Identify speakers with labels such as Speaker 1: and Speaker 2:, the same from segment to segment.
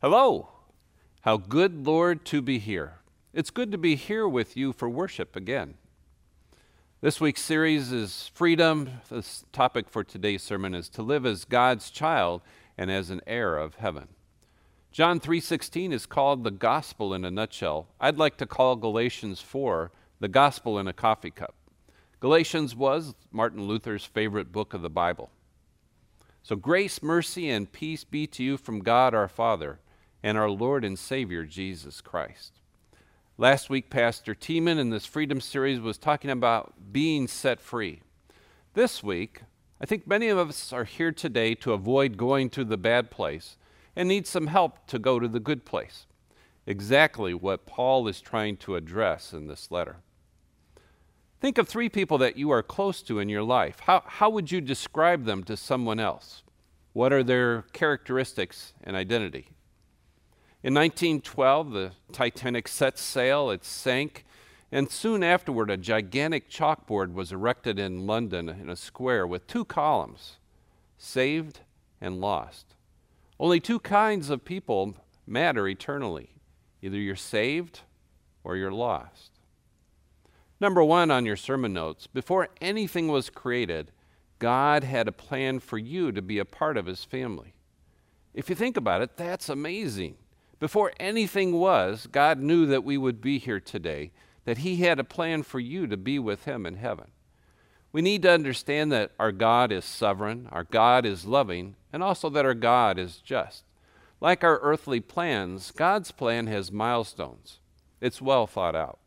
Speaker 1: Hello. How good, Lord, to be here. It's good to be here with you for worship again. This week's series is freedom. The topic for today's sermon is to live as God's child and as an heir of heaven. John 3:16 is called the gospel in a nutshell. I'd like to call Galatians 4 the gospel in a coffee cup. Galatians was Martin Luther's favorite book of the Bible. So grace, mercy and peace be to you from God our Father and our Lord and Savior Jesus Christ. Last week, Pastor Tiemann in this Freedom series was talking about being set free. This week, I think many of us are here today to avoid going to the bad place and need some help to go to the good place. Exactly what Paul is trying to address in this letter. Think of three people that you are close to in your life. How, how would you describe them to someone else? What are their characteristics and identity? In 1912, the Titanic set sail, it sank, and soon afterward, a gigantic chalkboard was erected in London in a square with two columns saved and lost. Only two kinds of people matter eternally either you're saved or you're lost. Number one on your sermon notes before anything was created, God had a plan for you to be a part of his family. If you think about it, that's amazing. Before anything was, God knew that we would be here today, that He had a plan for you to be with Him in heaven. We need to understand that our God is sovereign, our God is loving, and also that our God is just. Like our earthly plans, God's plan has milestones. It's well thought out.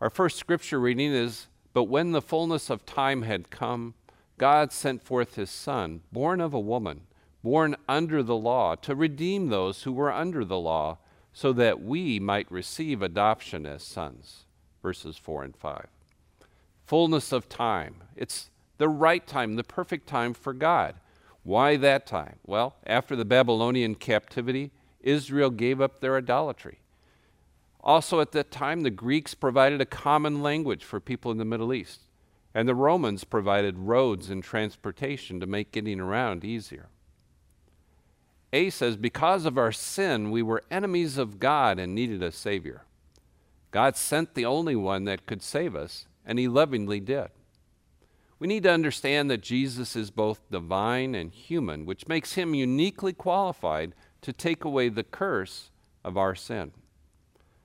Speaker 1: Our first scripture reading is But when the fullness of time had come, God sent forth His Son, born of a woman born under the law, to redeem those who were under the law, so that we might receive adoption as sons. Verses 4 and 5. Fullness of time. It's the right time, the perfect time for God. Why that time? Well, after the Babylonian captivity, Israel gave up their idolatry. Also, at that time, the Greeks provided a common language for people in the Middle East, and the Romans provided roads and transportation to make getting around easier. A says, Because of our sin, we were enemies of God and needed a Savior. God sent the only one that could save us, and He lovingly did. We need to understand that Jesus is both divine and human, which makes Him uniquely qualified to take away the curse of our sin.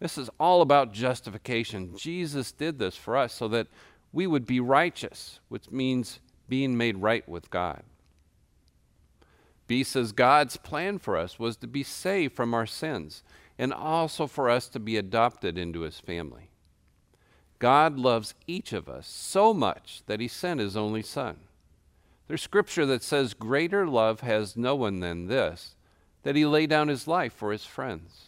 Speaker 1: This is all about justification. Jesus did this for us so that we would be righteous, which means being made right with God. B says God's plan for us was to be saved from our sins and also for us to be adopted into his family. God loves each of us so much that he sent his only son. There's scripture that says, Greater love has no one than this, that he laid down his life for his friends.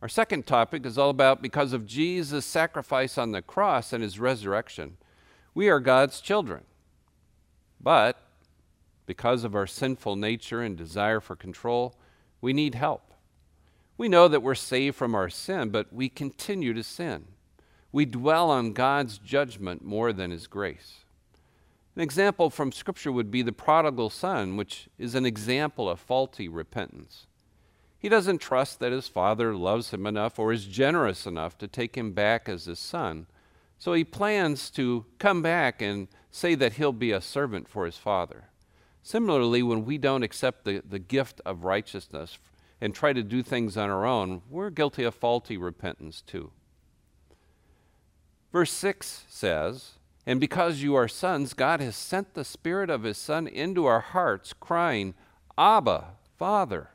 Speaker 1: Our second topic is all about because of Jesus' sacrifice on the cross and his resurrection, we are God's children. But because of our sinful nature and desire for control, we need help. We know that we're saved from our sin, but we continue to sin. We dwell on God's judgment more than His grace. An example from Scripture would be the prodigal son, which is an example of faulty repentance. He doesn't trust that his father loves him enough or is generous enough to take him back as his son, so he plans to come back and say that he'll be a servant for his father. Similarly, when we don't accept the, the gift of righteousness and try to do things on our own, we're guilty of faulty repentance too. Verse 6 says, And because you are sons, God has sent the Spirit of His Son into our hearts, crying, Abba, Father.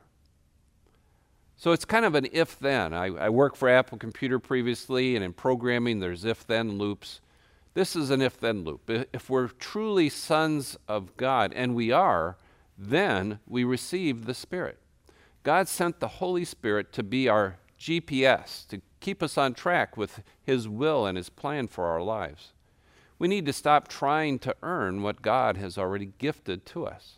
Speaker 1: So it's kind of an if then. I, I worked for Apple Computer previously, and in programming, there's if then loops. This is an if then loop. If we're truly sons of God, and we are, then we receive the Spirit. God sent the Holy Spirit to be our GPS, to keep us on track with His will and His plan for our lives. We need to stop trying to earn what God has already gifted to us.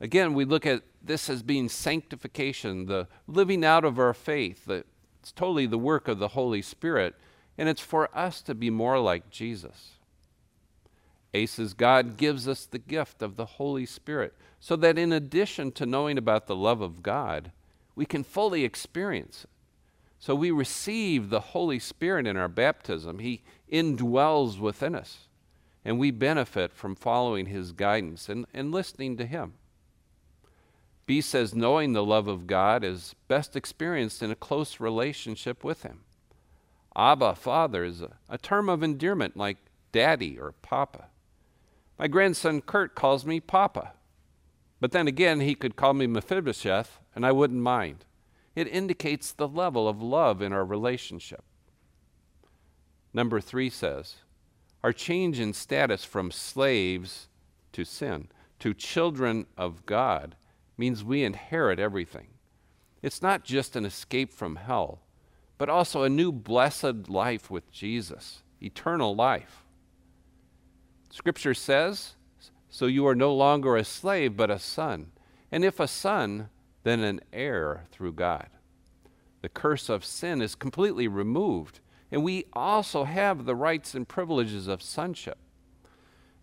Speaker 1: Again, we look at this as being sanctification, the living out of our faith. It's totally the work of the Holy Spirit and it's for us to be more like Jesus. A says God gives us the gift of the Holy Spirit so that in addition to knowing about the love of God, we can fully experience it. So we receive the Holy Spirit in our baptism. He indwells within us, and we benefit from following His guidance and, and listening to Him. B says knowing the love of God is best experienced in a close relationship with Him. Abba, Father, is a, a term of endearment like daddy or papa. My grandson Kurt calls me Papa. But then again, he could call me Mephibosheth, and I wouldn't mind. It indicates the level of love in our relationship. Number three says, our change in status from slaves to sin to children of God means we inherit everything. It's not just an escape from hell, but also a new blessed life with Jesus, eternal life. Scripture says, So you are no longer a slave, but a son. And if a son, then an heir through God. The curse of sin is completely removed, and we also have the rights and privileges of sonship.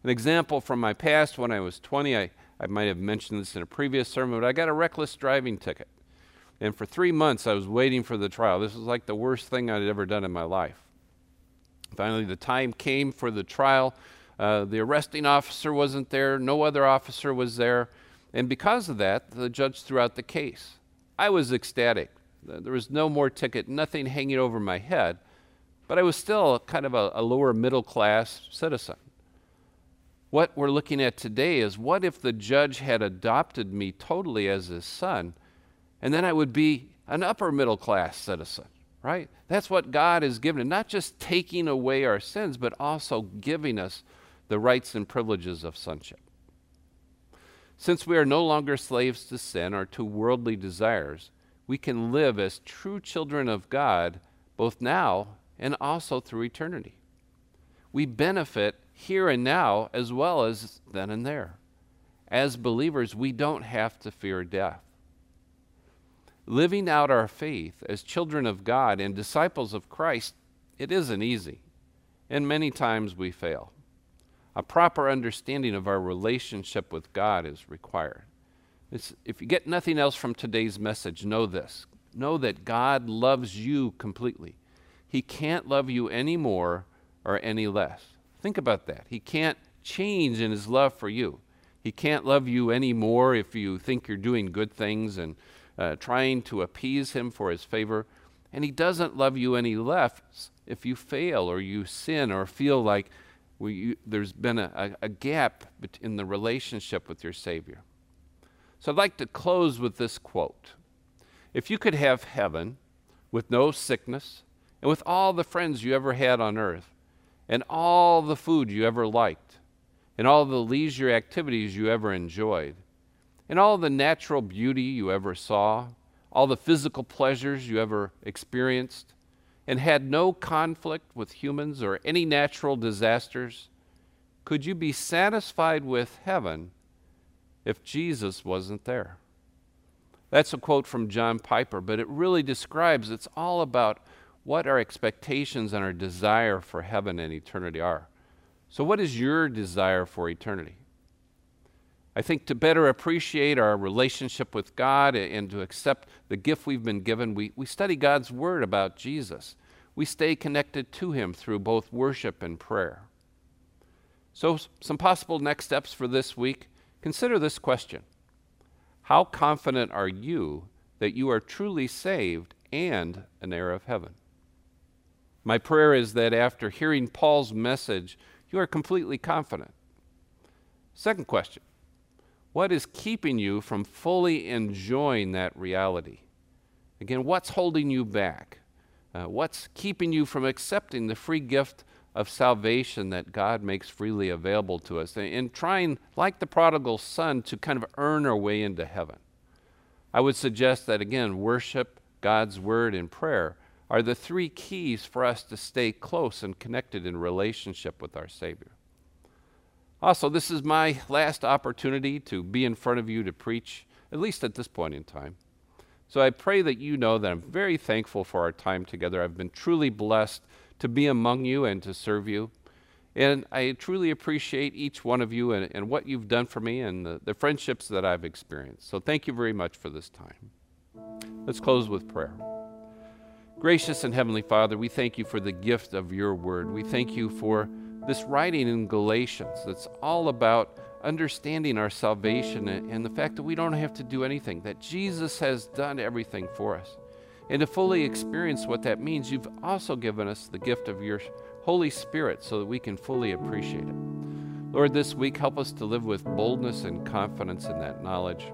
Speaker 1: An example from my past when I was 20, I, I might have mentioned this in a previous sermon, but I got a reckless driving ticket. And for three months, I was waiting for the trial. This was like the worst thing I'd ever done in my life. Finally, the time came for the trial. Uh, the arresting officer wasn't there, no other officer was there. And because of that, the judge threw out the case. I was ecstatic. There was no more ticket, nothing hanging over my head, but I was still kind of a, a lower middle class citizen. What we're looking at today is what if the judge had adopted me totally as his son, and then I would be an upper middle class citizen? right? That's what God has given, not just taking away our sins, but also giving us the rights and privileges of sonship. Since we are no longer slaves to sin or to worldly desires, we can live as true children of God both now and also through eternity. We benefit here and now as well as then and there. As believers, we don't have to fear death. Living out our faith as children of God and disciples of Christ, it isn't easy, and many times we fail a proper understanding of our relationship with God is required. It's, if you get nothing else from today's message, know this know that God loves you completely. He can't love you any more or any less. Think about that. He can't change in his love for you. He can't love you any more if you think you're doing good things and uh, trying to appease him for his favor. And he doesn't love you any less if you fail or you sin or feel like we, there's been a, a gap in the relationship with your Savior. So I'd like to close with this quote If you could have heaven with no sickness, and with all the friends you ever had on earth, and all the food you ever liked, and all the leisure activities you ever enjoyed, and all the natural beauty you ever saw, all the physical pleasures you ever experienced, and had no conflict with humans or any natural disasters, could you be satisfied with heaven if Jesus wasn't there? That's a quote from John Piper, but it really describes it's all about what our expectations and our desire for heaven and eternity are. So, what is your desire for eternity? I think to better appreciate our relationship with God and to accept the gift we've been given, we, we study God's Word about Jesus. We stay connected to Him through both worship and prayer. So, some possible next steps for this week consider this question How confident are you that you are truly saved and an heir of heaven? My prayer is that after hearing Paul's message, you are completely confident. Second question what is keeping you from fully enjoying that reality? Again, what's holding you back? Uh, what's keeping you from accepting the free gift of salvation that God makes freely available to us and trying, like the prodigal son, to kind of earn our way into heaven? I would suggest that, again, worship, God's word, and prayer are the three keys for us to stay close and connected in relationship with our Savior. Also, this is my last opportunity to be in front of you to preach, at least at this point in time. So I pray that you know that I'm very thankful for our time together. I've been truly blessed to be among you and to serve you. And I truly appreciate each one of you and, and what you've done for me and the, the friendships that I've experienced. So thank you very much for this time. Let's close with prayer. Gracious and Heavenly Father, we thank you for the gift of your word. We thank you for this writing in Galatians that's all about understanding our salvation and the fact that we don't have to do anything, that Jesus has done everything for us. And to fully experience what that means, you've also given us the gift of your Holy Spirit so that we can fully appreciate it. Lord, this week, help us to live with boldness and confidence in that knowledge.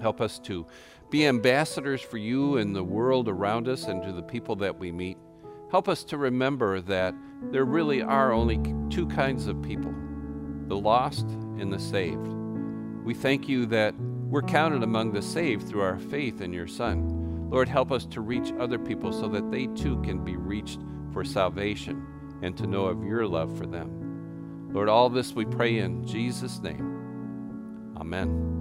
Speaker 1: Help us to be ambassadors for you in the world around us and to the people that we meet. Help us to remember that there really are only two kinds of people the lost and the saved. We thank you that we're counted among the saved through our faith in your Son. Lord, help us to reach other people so that they too can be reached for salvation and to know of your love for them. Lord, all this we pray in Jesus' name. Amen.